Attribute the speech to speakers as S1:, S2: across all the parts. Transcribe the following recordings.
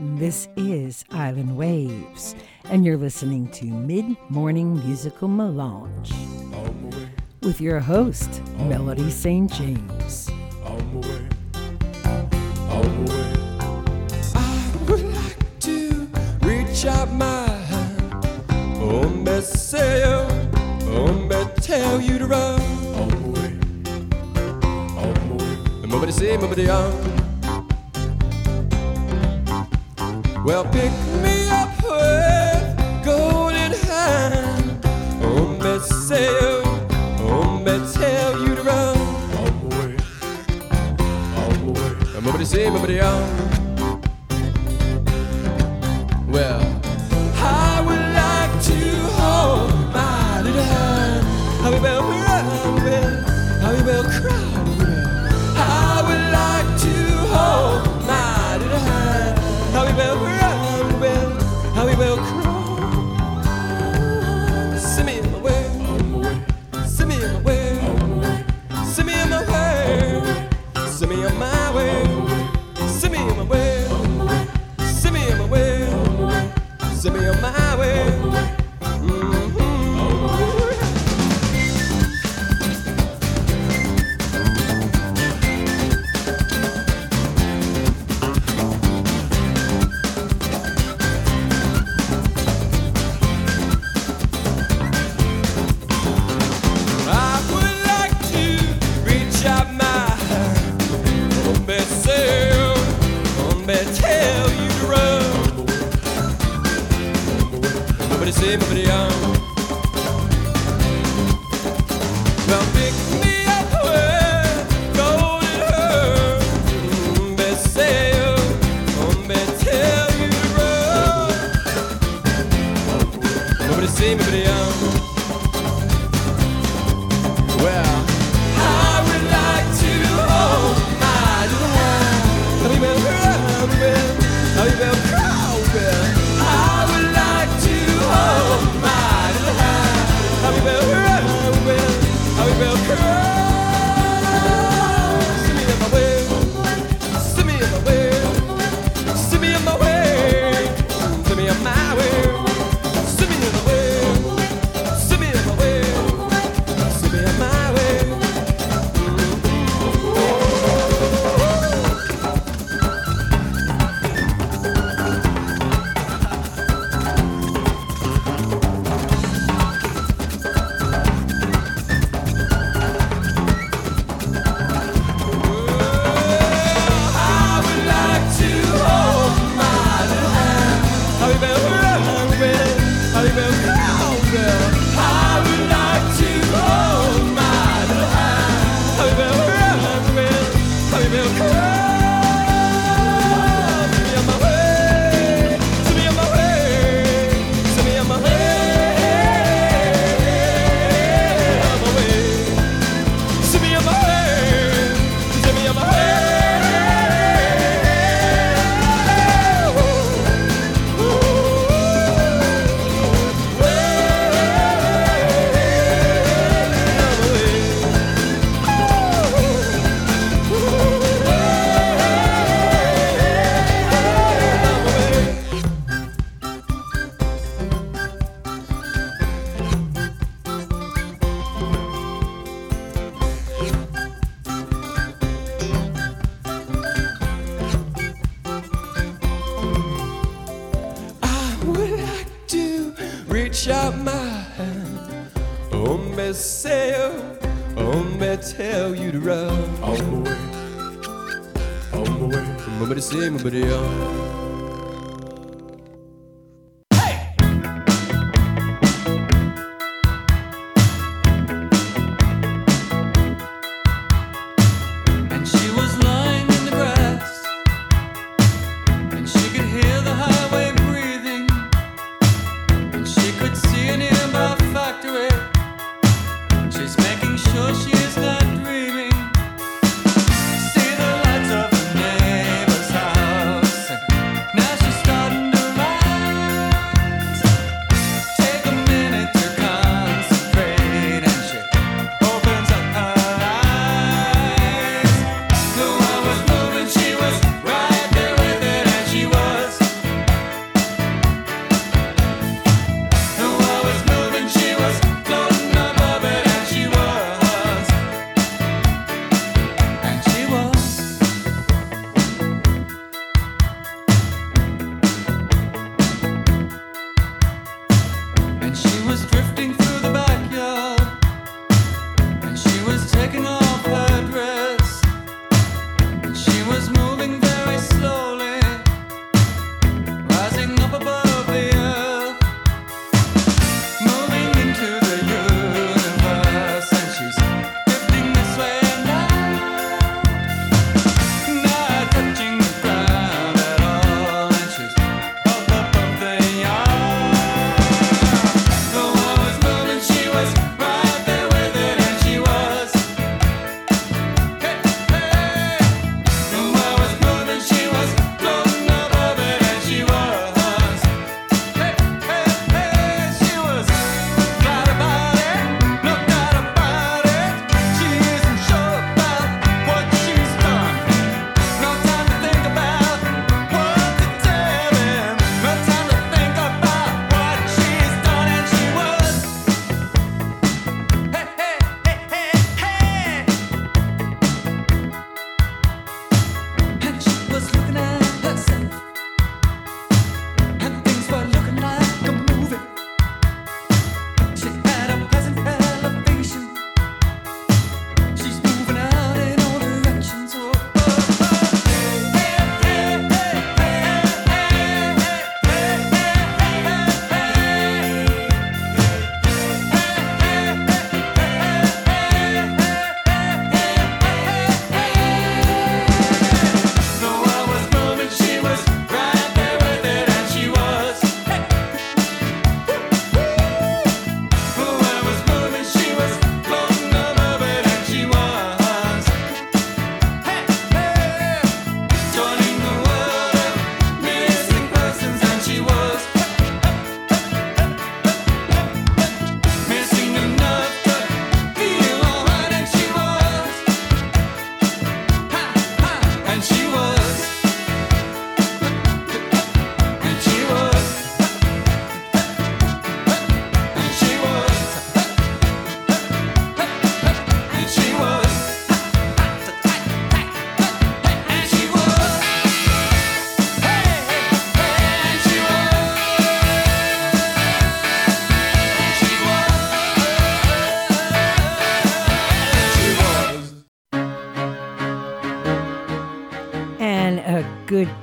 S1: This is Island Waves, and you're listening to Mid Morning Musical Melange with your host, Melody Sainte James.
S2: I would like to reach out my hand, oh, tell you to run. Oh, Well, pick me up with golden hand. Oh, Bethsaida, oh, Bethel, you to run all the way, all the way. Nobody say, nobody out.
S3: Well.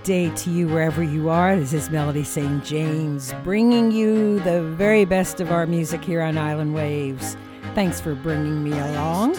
S3: day to you wherever you are. This is Melody Sainte James bringing you the very best of our music here on Island Waves. Thanks for bringing me along.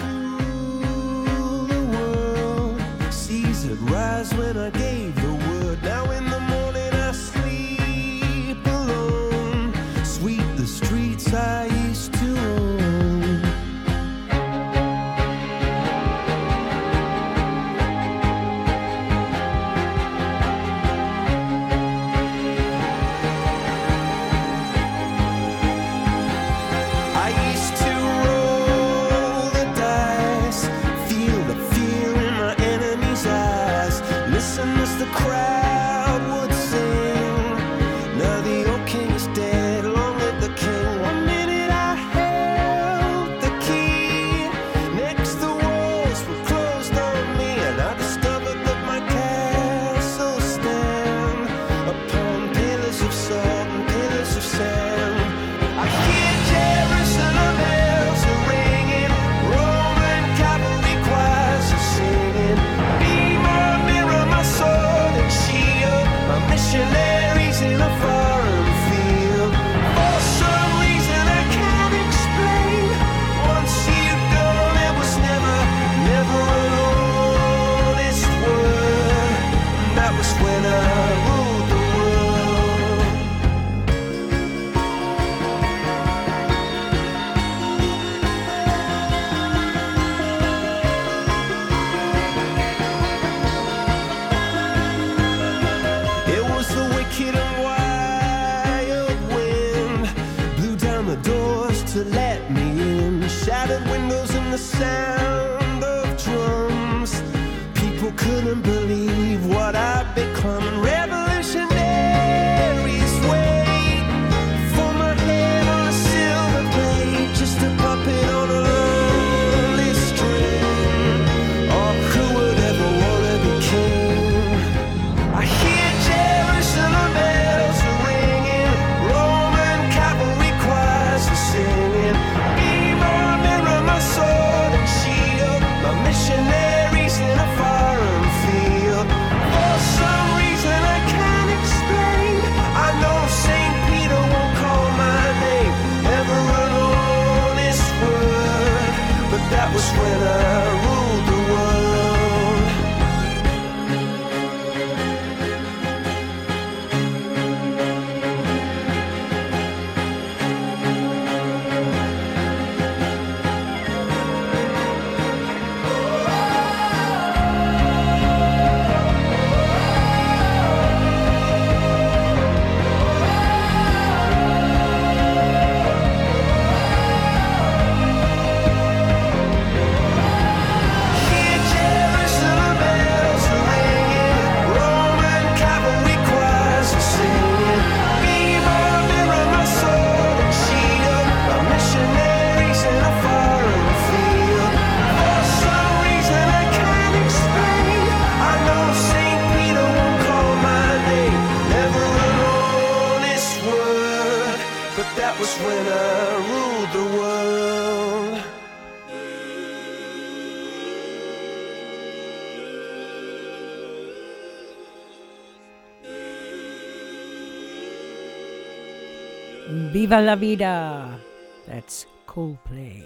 S3: Viva la Vida. That's Coldplay.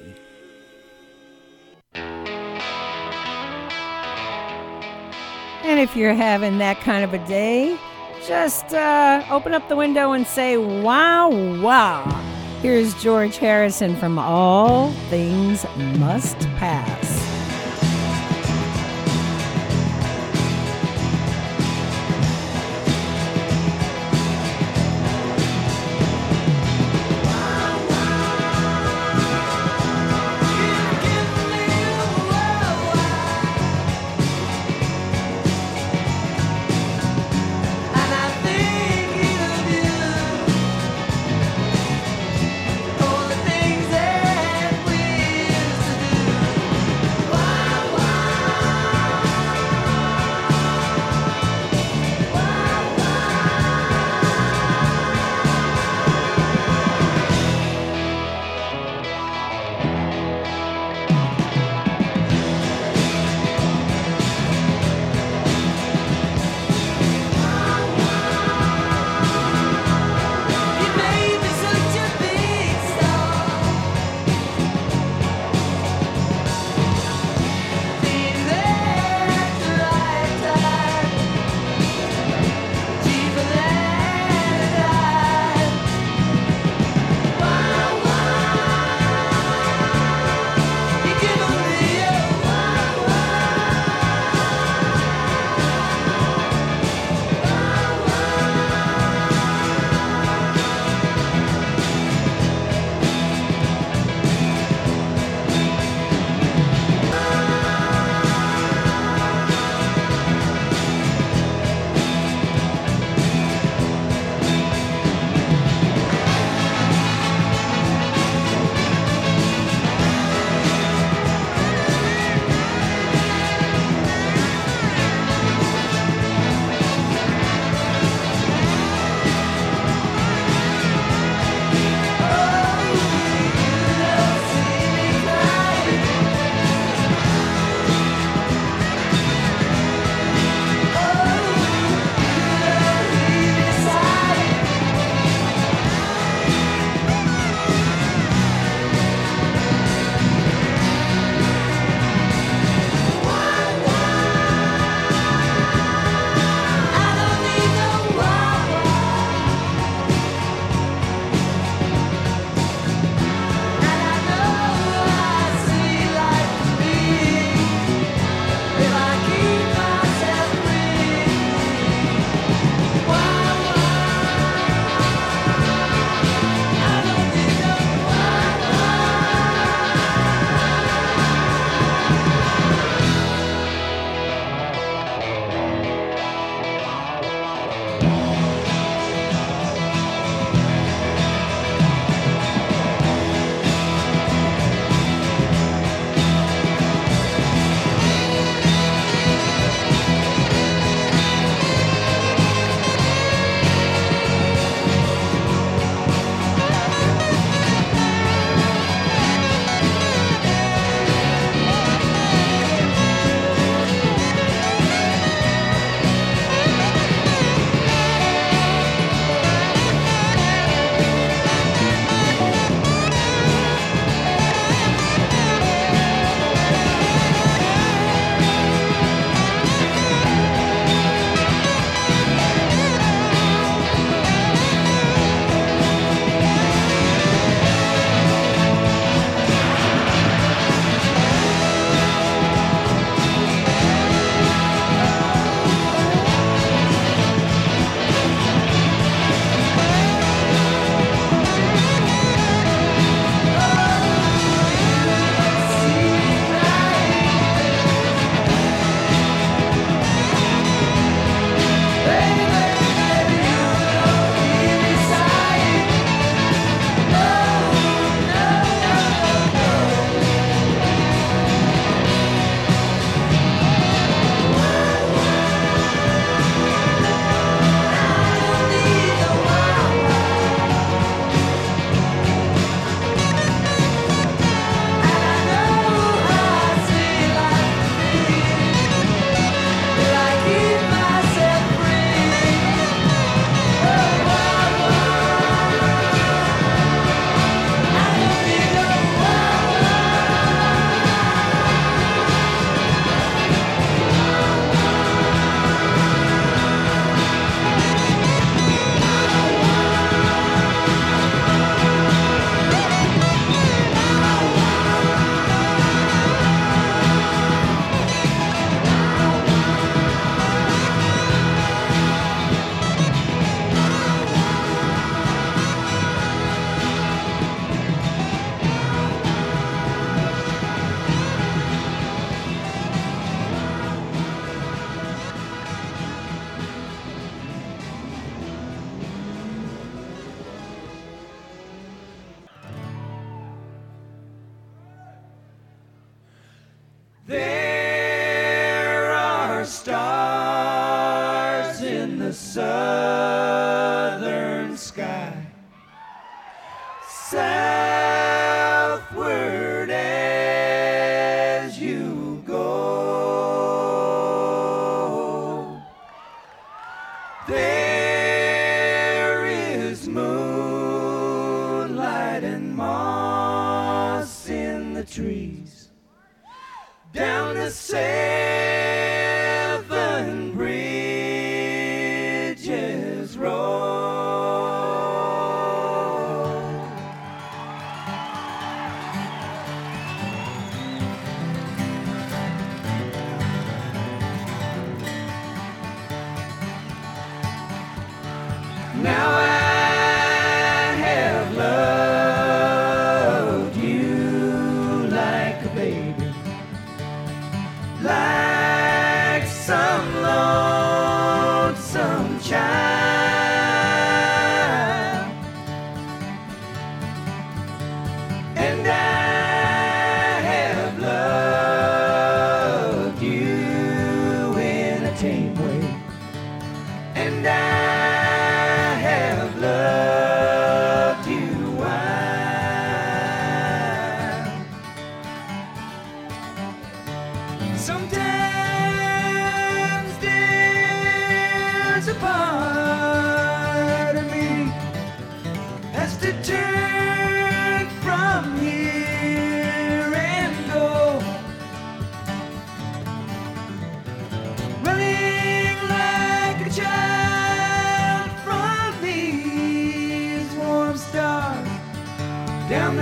S3: And if you're having that kind of a day, just uh, open up the window and say, wow, wow. Here's George Harrison from All Things Must Pass.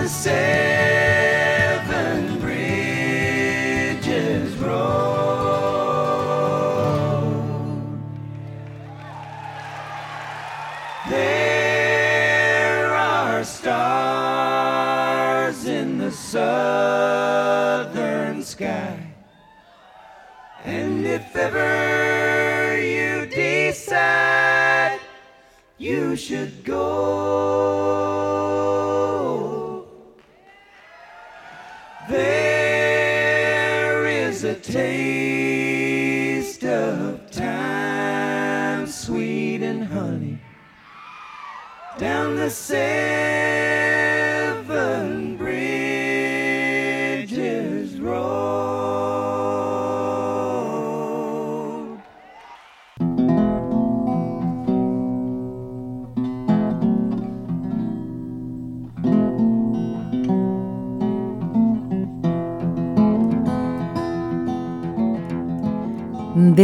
S4: Down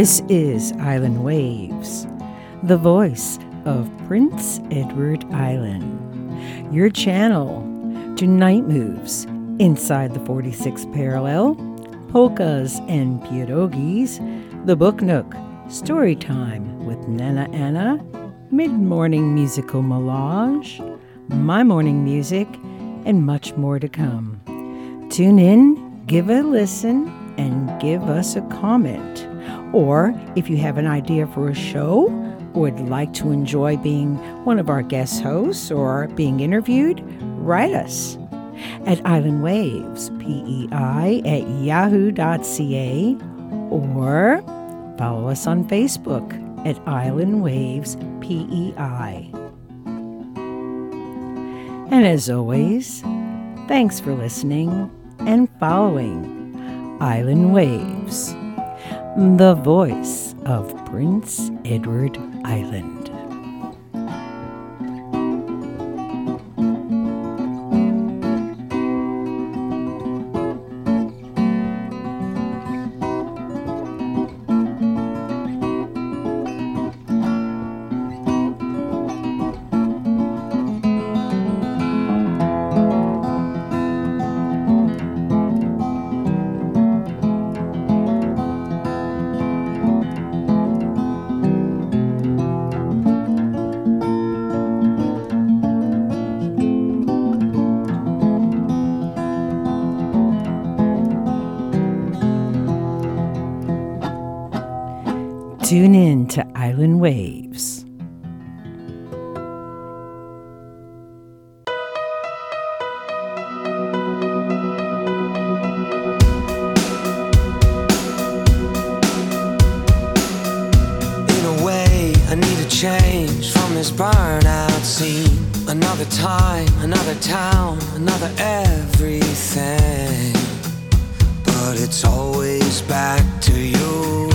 S1: This is Island Waves, the voice of Prince Edward Island, your channel to night moves inside the 46th parallel, polkas and pierogies, the Book Nook, story time with Nana Anna, mid morning musical melange, my morning music, and much more to come. Tune in, give a listen, and give us a comment. Or if you have an idea for a show, would like to enjoy being one of our guest hosts or being interviewed, write us at Island Waves, PEI at yahoo.ca, or follow us on Facebook at Island Waves PEI. And as always, thanks for listening and following Island Waves, the voice of Prince Edward Island.
S5: Change from this burnout scene. Another time, another town, another everything. But it's always back to you.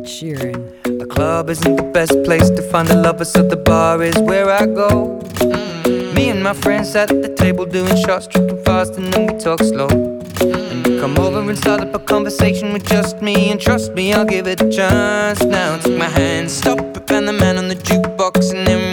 S1: Ed Sheeran.
S6: The club isn't the best place to find the lovers, so the bar is where I go. Mm. Me and my friends at the table doing shots, tripping fast, and then we talk slow. And you come over and start up a conversation with just me, and trust me, I'll give it a chance. Now take my hand, stop it, and the man on the jukebox, and then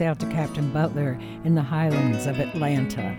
S2: out to Captain Butler in the highlands of Atlanta.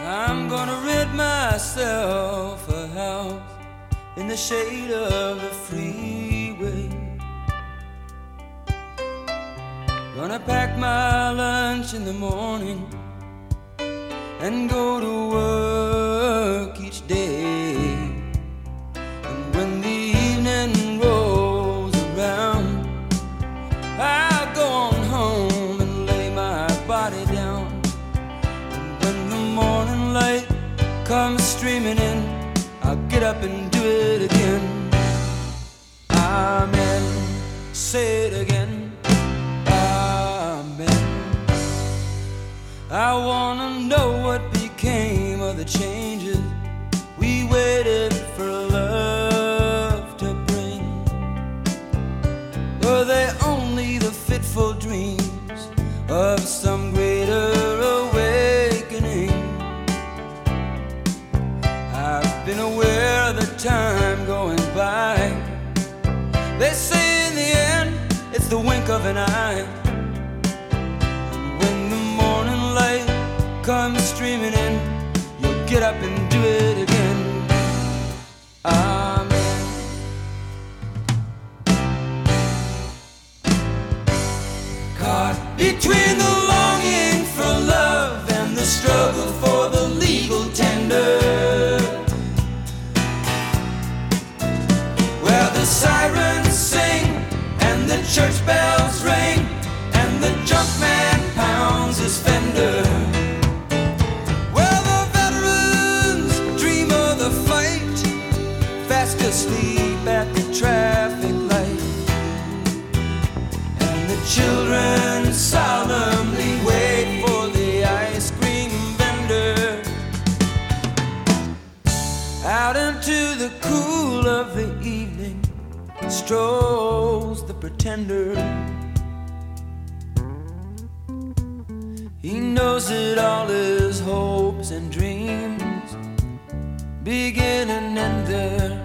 S7: I'm
S2: gonna rid myself a house in the shade of the freeway. Gonna pack my lunch in the morning and go to work each day. it again. Amen. Say it again. Amen. I wanna know what loving eye. And when the morning light comes streaming in, you'll get up and do it again. Amen. Caught between the longing for love and the struggle for the legal tender. where the sirens sing and the church bells. tender. He knows that all his hopes and dreams begin and end there.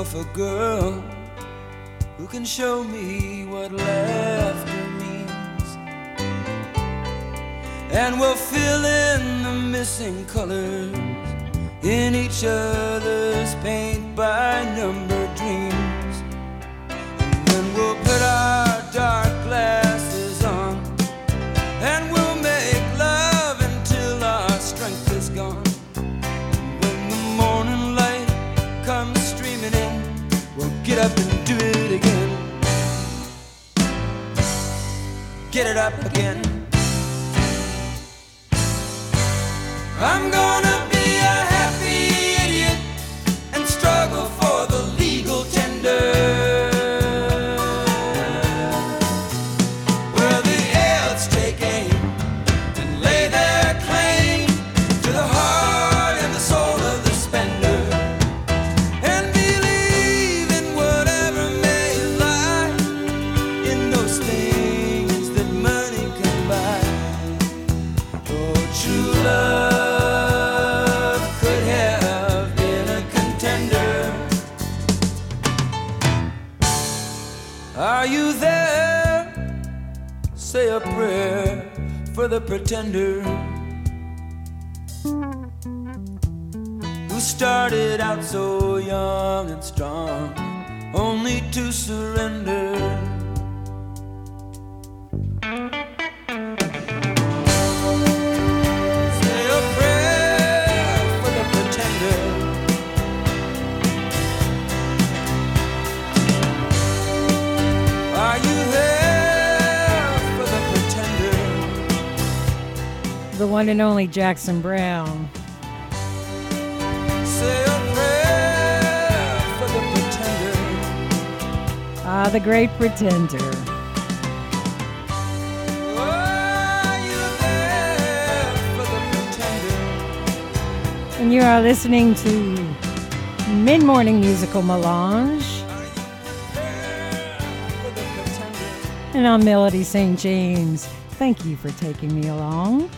S2: myself a girl who can show me what laughter means. And we'll fill in the missing colors in each other. pretender who started out so young and strong only to surrender.
S1: one and only Jackson
S2: Browne. The
S1: ah, the great pretender. And you are listening to Mid Morning Musical Melange. And I'm Melody Sainte James. Thank you for taking me along.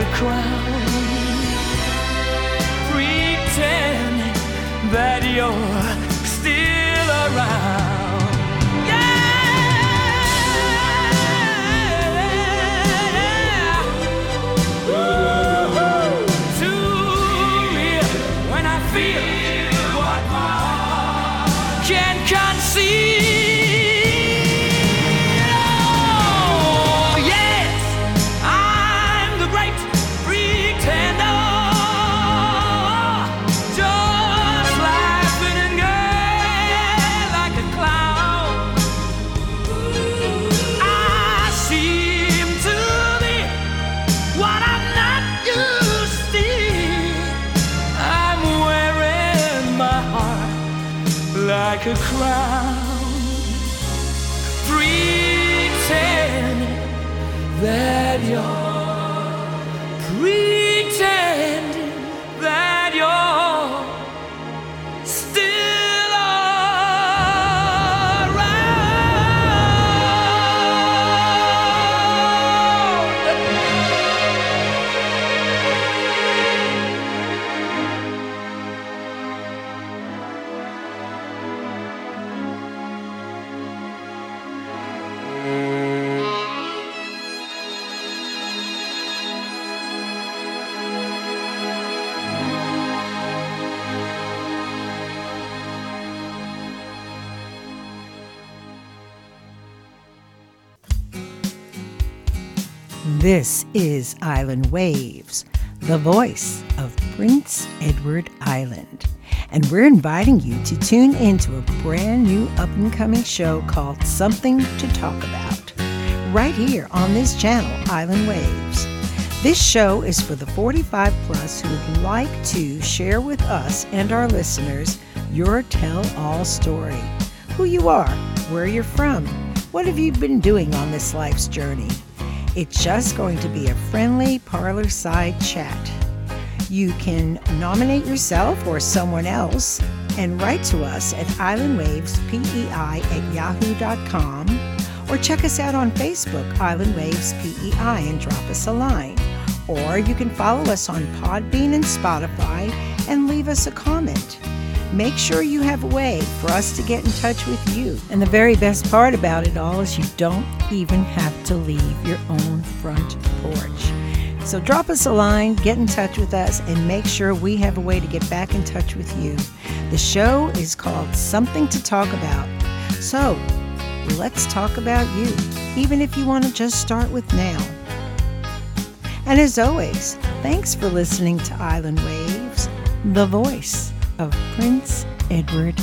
S2: A crown. Pretend that you're
S1: is Island Waves, the voice of Prince Edward Island. And we're inviting you to tune into a brand new up and coming show called Something to Talk About, right here on this channel, Island Waves. This show is for the 45 plus who would like to share with us and our listeners your tell all story who you are, where you're from, what have you been doing on this life's journey. It's just going to be a friendly parlor side chat. You can nominate yourself or someone else and write to us at islandwavespei at yahoo.com or check us out on Facebook, Island Waves PEI, and drop us a line. Or you can follow us on Podbean and Spotify and leave us a comment. Make sure you have a way for us to get in touch with you. And the very best part about it all is you don't even have to leave your own front porch. So drop us a line, get in touch with us, and make sure we have a way to get back in touch with you. The show is called Something to Talk About. So let's talk about you, even if you want to just start with now. And as always, thanks for listening to Island Waves, the voice of Prince Edward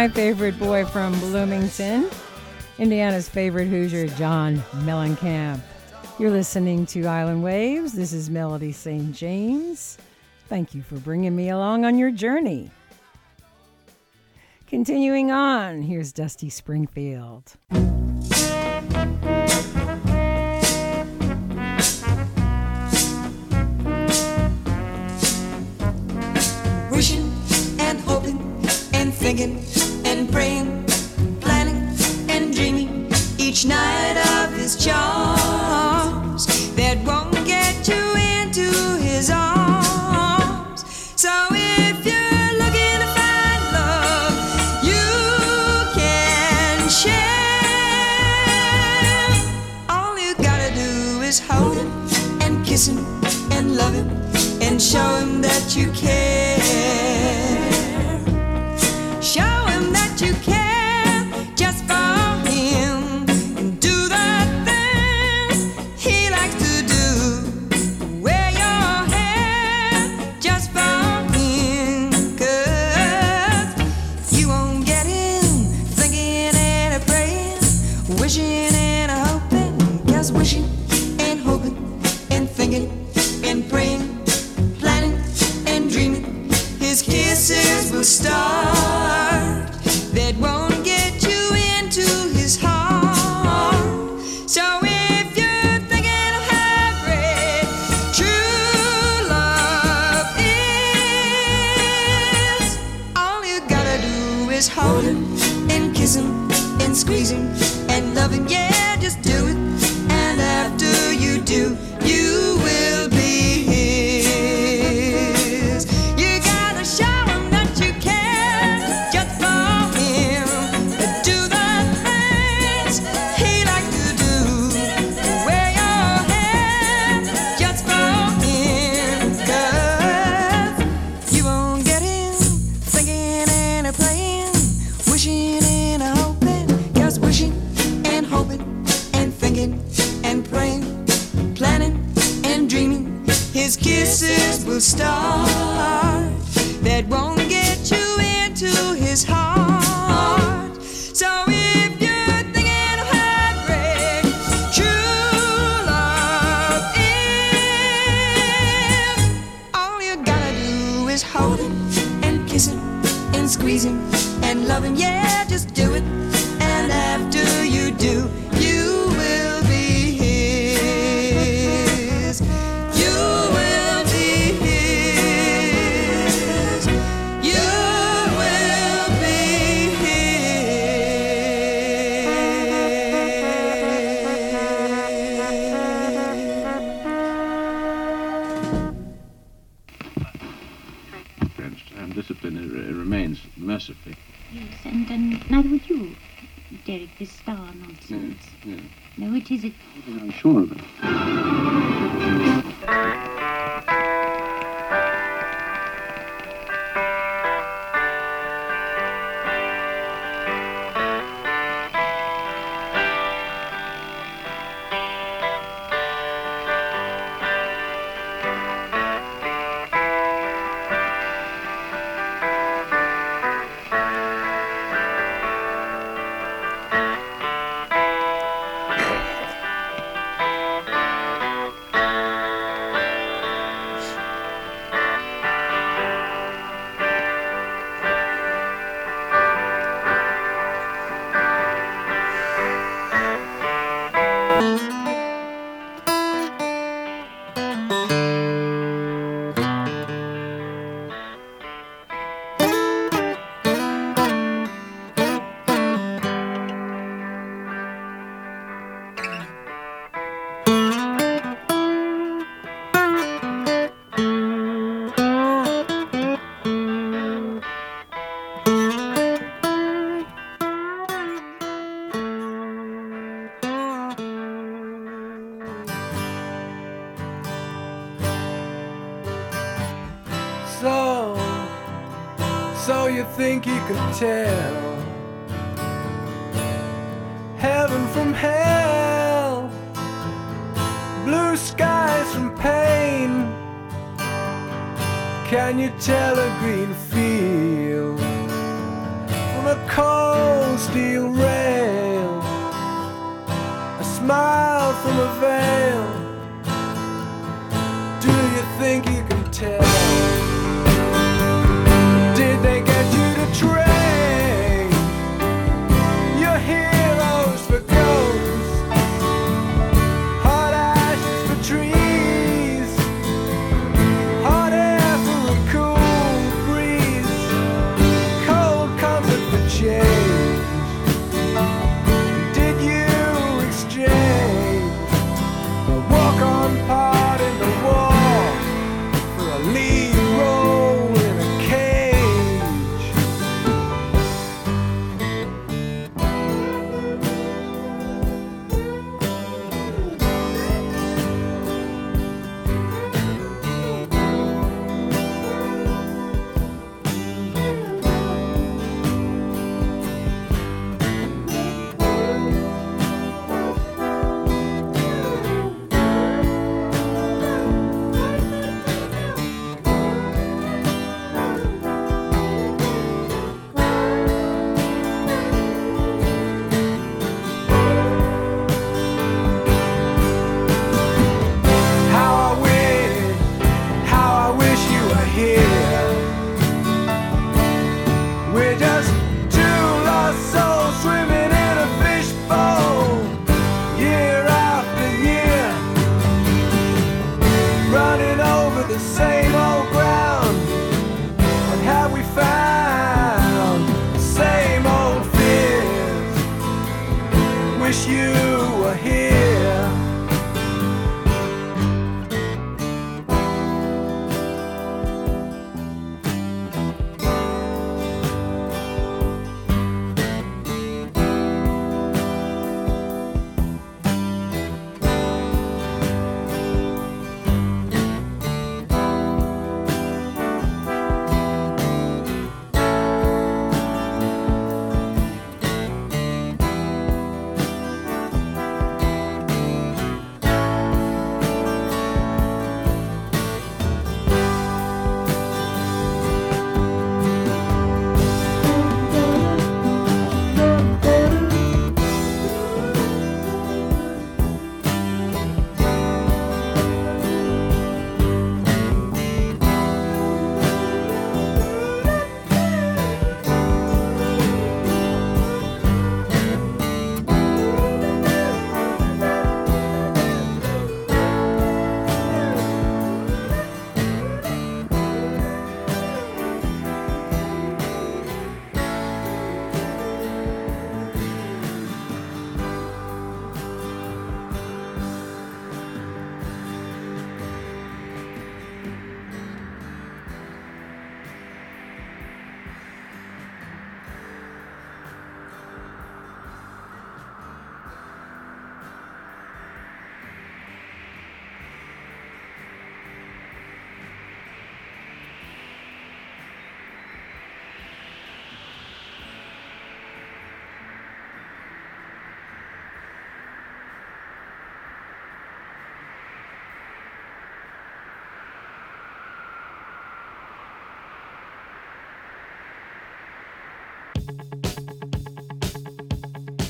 S8: my
S9: favorite boy from Bloomington, Indiana's favorite Hoosier, John Mellencamp. You're listening to Island Waves. This is Melody Sainte James. Thank you for bringing me along on your journey. Continuing on, here's Dusty Springfield.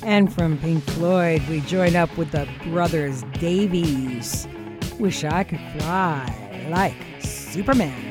S10: And
S1: from
S11: Pink Floyd, we join up with the Brothers Davies. Wish I could fly like Superman.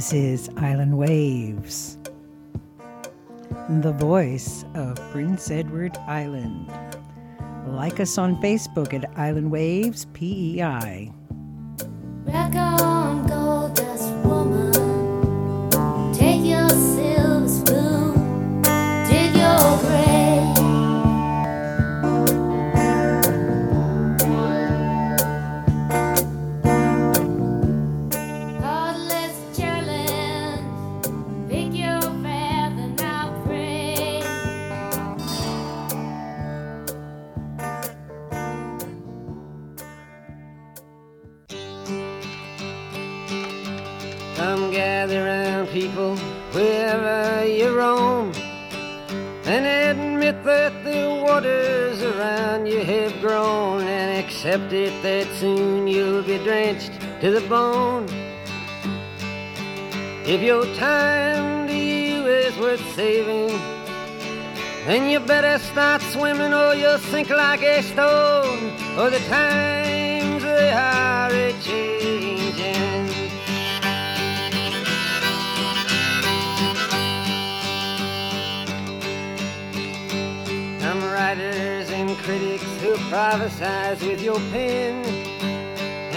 S12: This
S1: is Island Waves, the voice of Prince Edward Island. Like us on Facebook at Island Waves PEI.
S13: If your time to you is worth saving, then you better start swimming or you'll sink like a stone, or the times they are a changing. Some writers and critics who prophesize with your pen.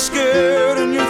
S14: Scared and you're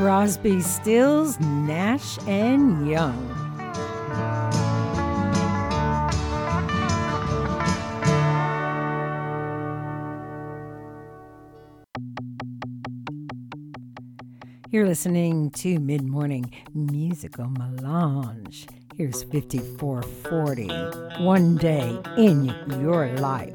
S15: Crosby, Stills, Nash, and Young. You're listening to Mid Morning Musical Melange. Here's 54-40 One Day in Your Life.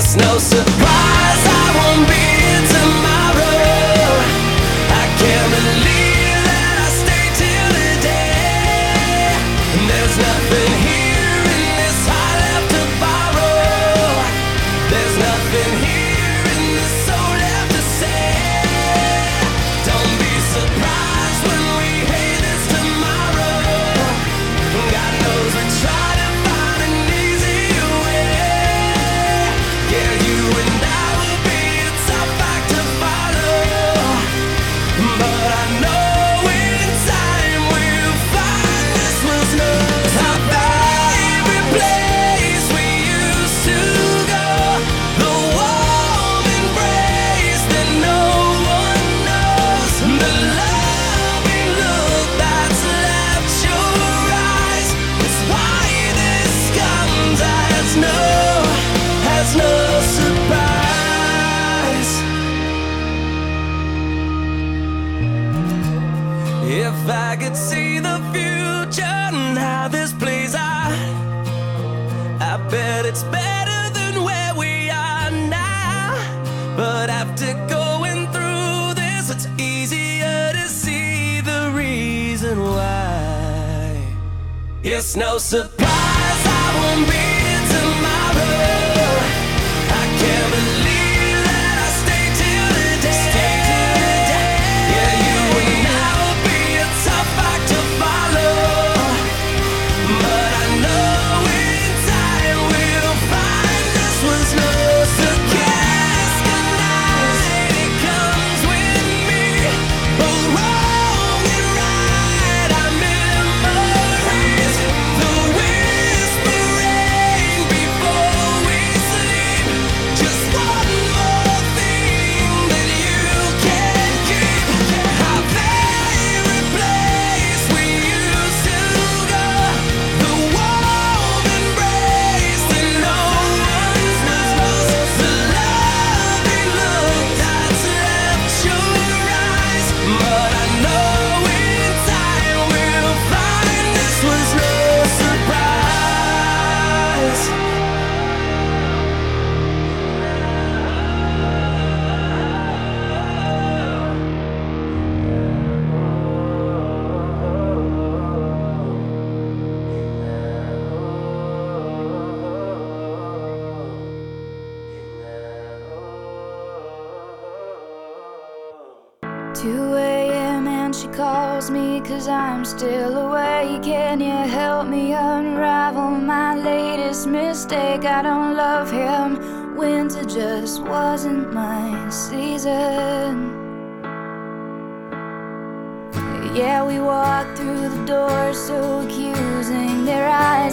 S16: it's
S5: no surprise.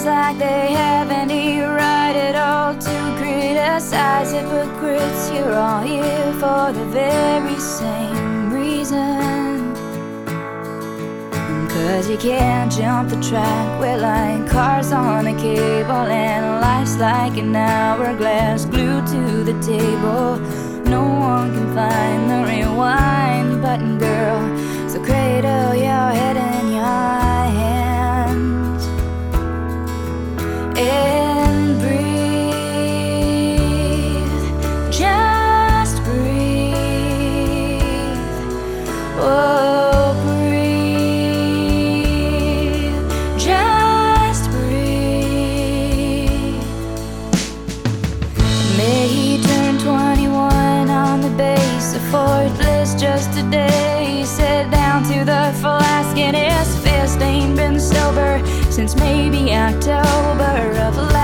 S5: like
S17: they have any right at all to criticize hypocrites. You're all here for the very same reason. Cause you can't jump the track. We're like cars on a cable, and life's like an hourglass glued to the table. No one can find the rewind button, girl. So cradle your head and your and since maybe October of last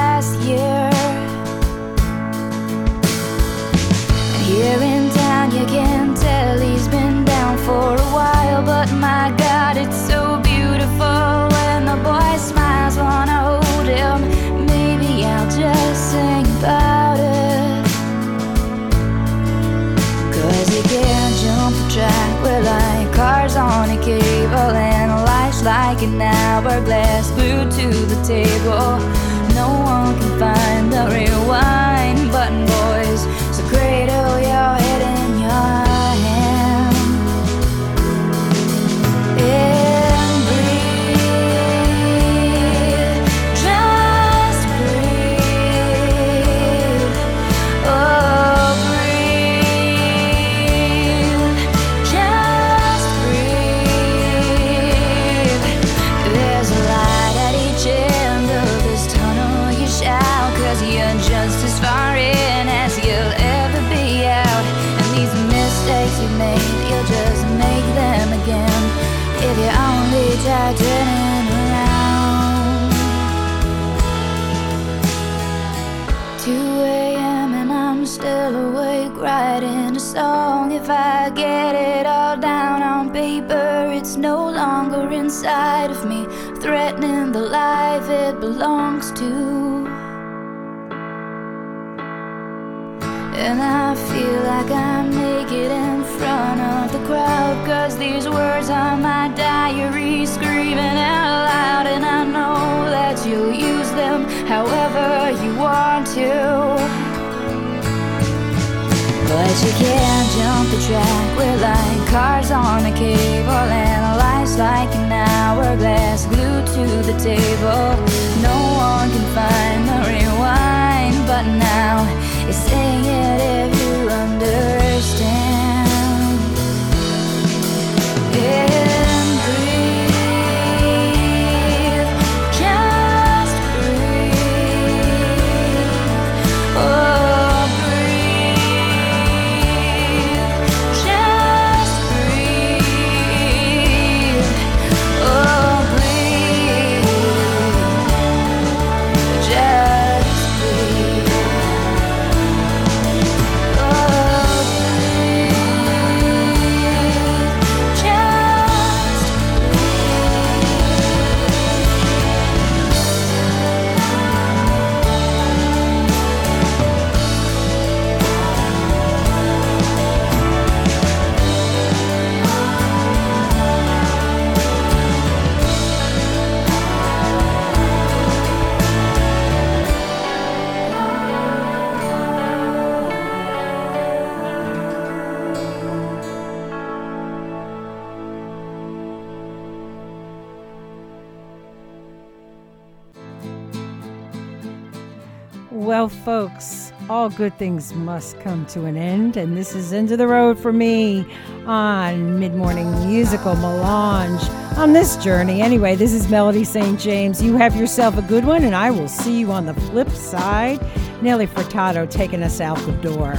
S17: hourglass glued to the table. No one can find the rewind it belongs to. And I feel like I'm naked in front of the crowd. Cause these words are my diary screaming out loud. And I know that you'll use them however you want to. But you can't jump the track. We're like cars on a cable, and life's like an hourglass glued to the table. No one can find the rewind button now. It's saying it if you
S1: good things must come to an end, and this is End of the Road for me on Mid Morning Musical Melange. On this journey, anyway, this is Melody Sainte James. You have yourself a good one, and I will see you on the flip side. Nelly Furtado taking us out the door.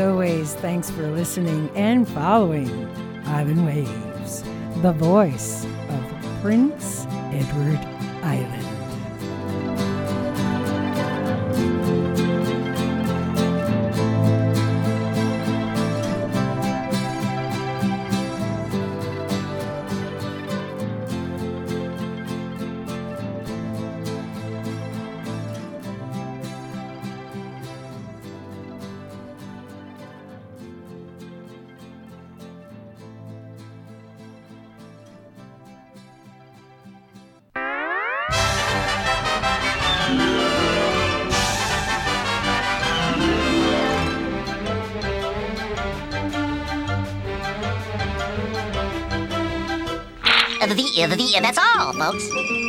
S1: Always, thanks for listening and following Island Waves, the voice
S18: The, that's all, folks.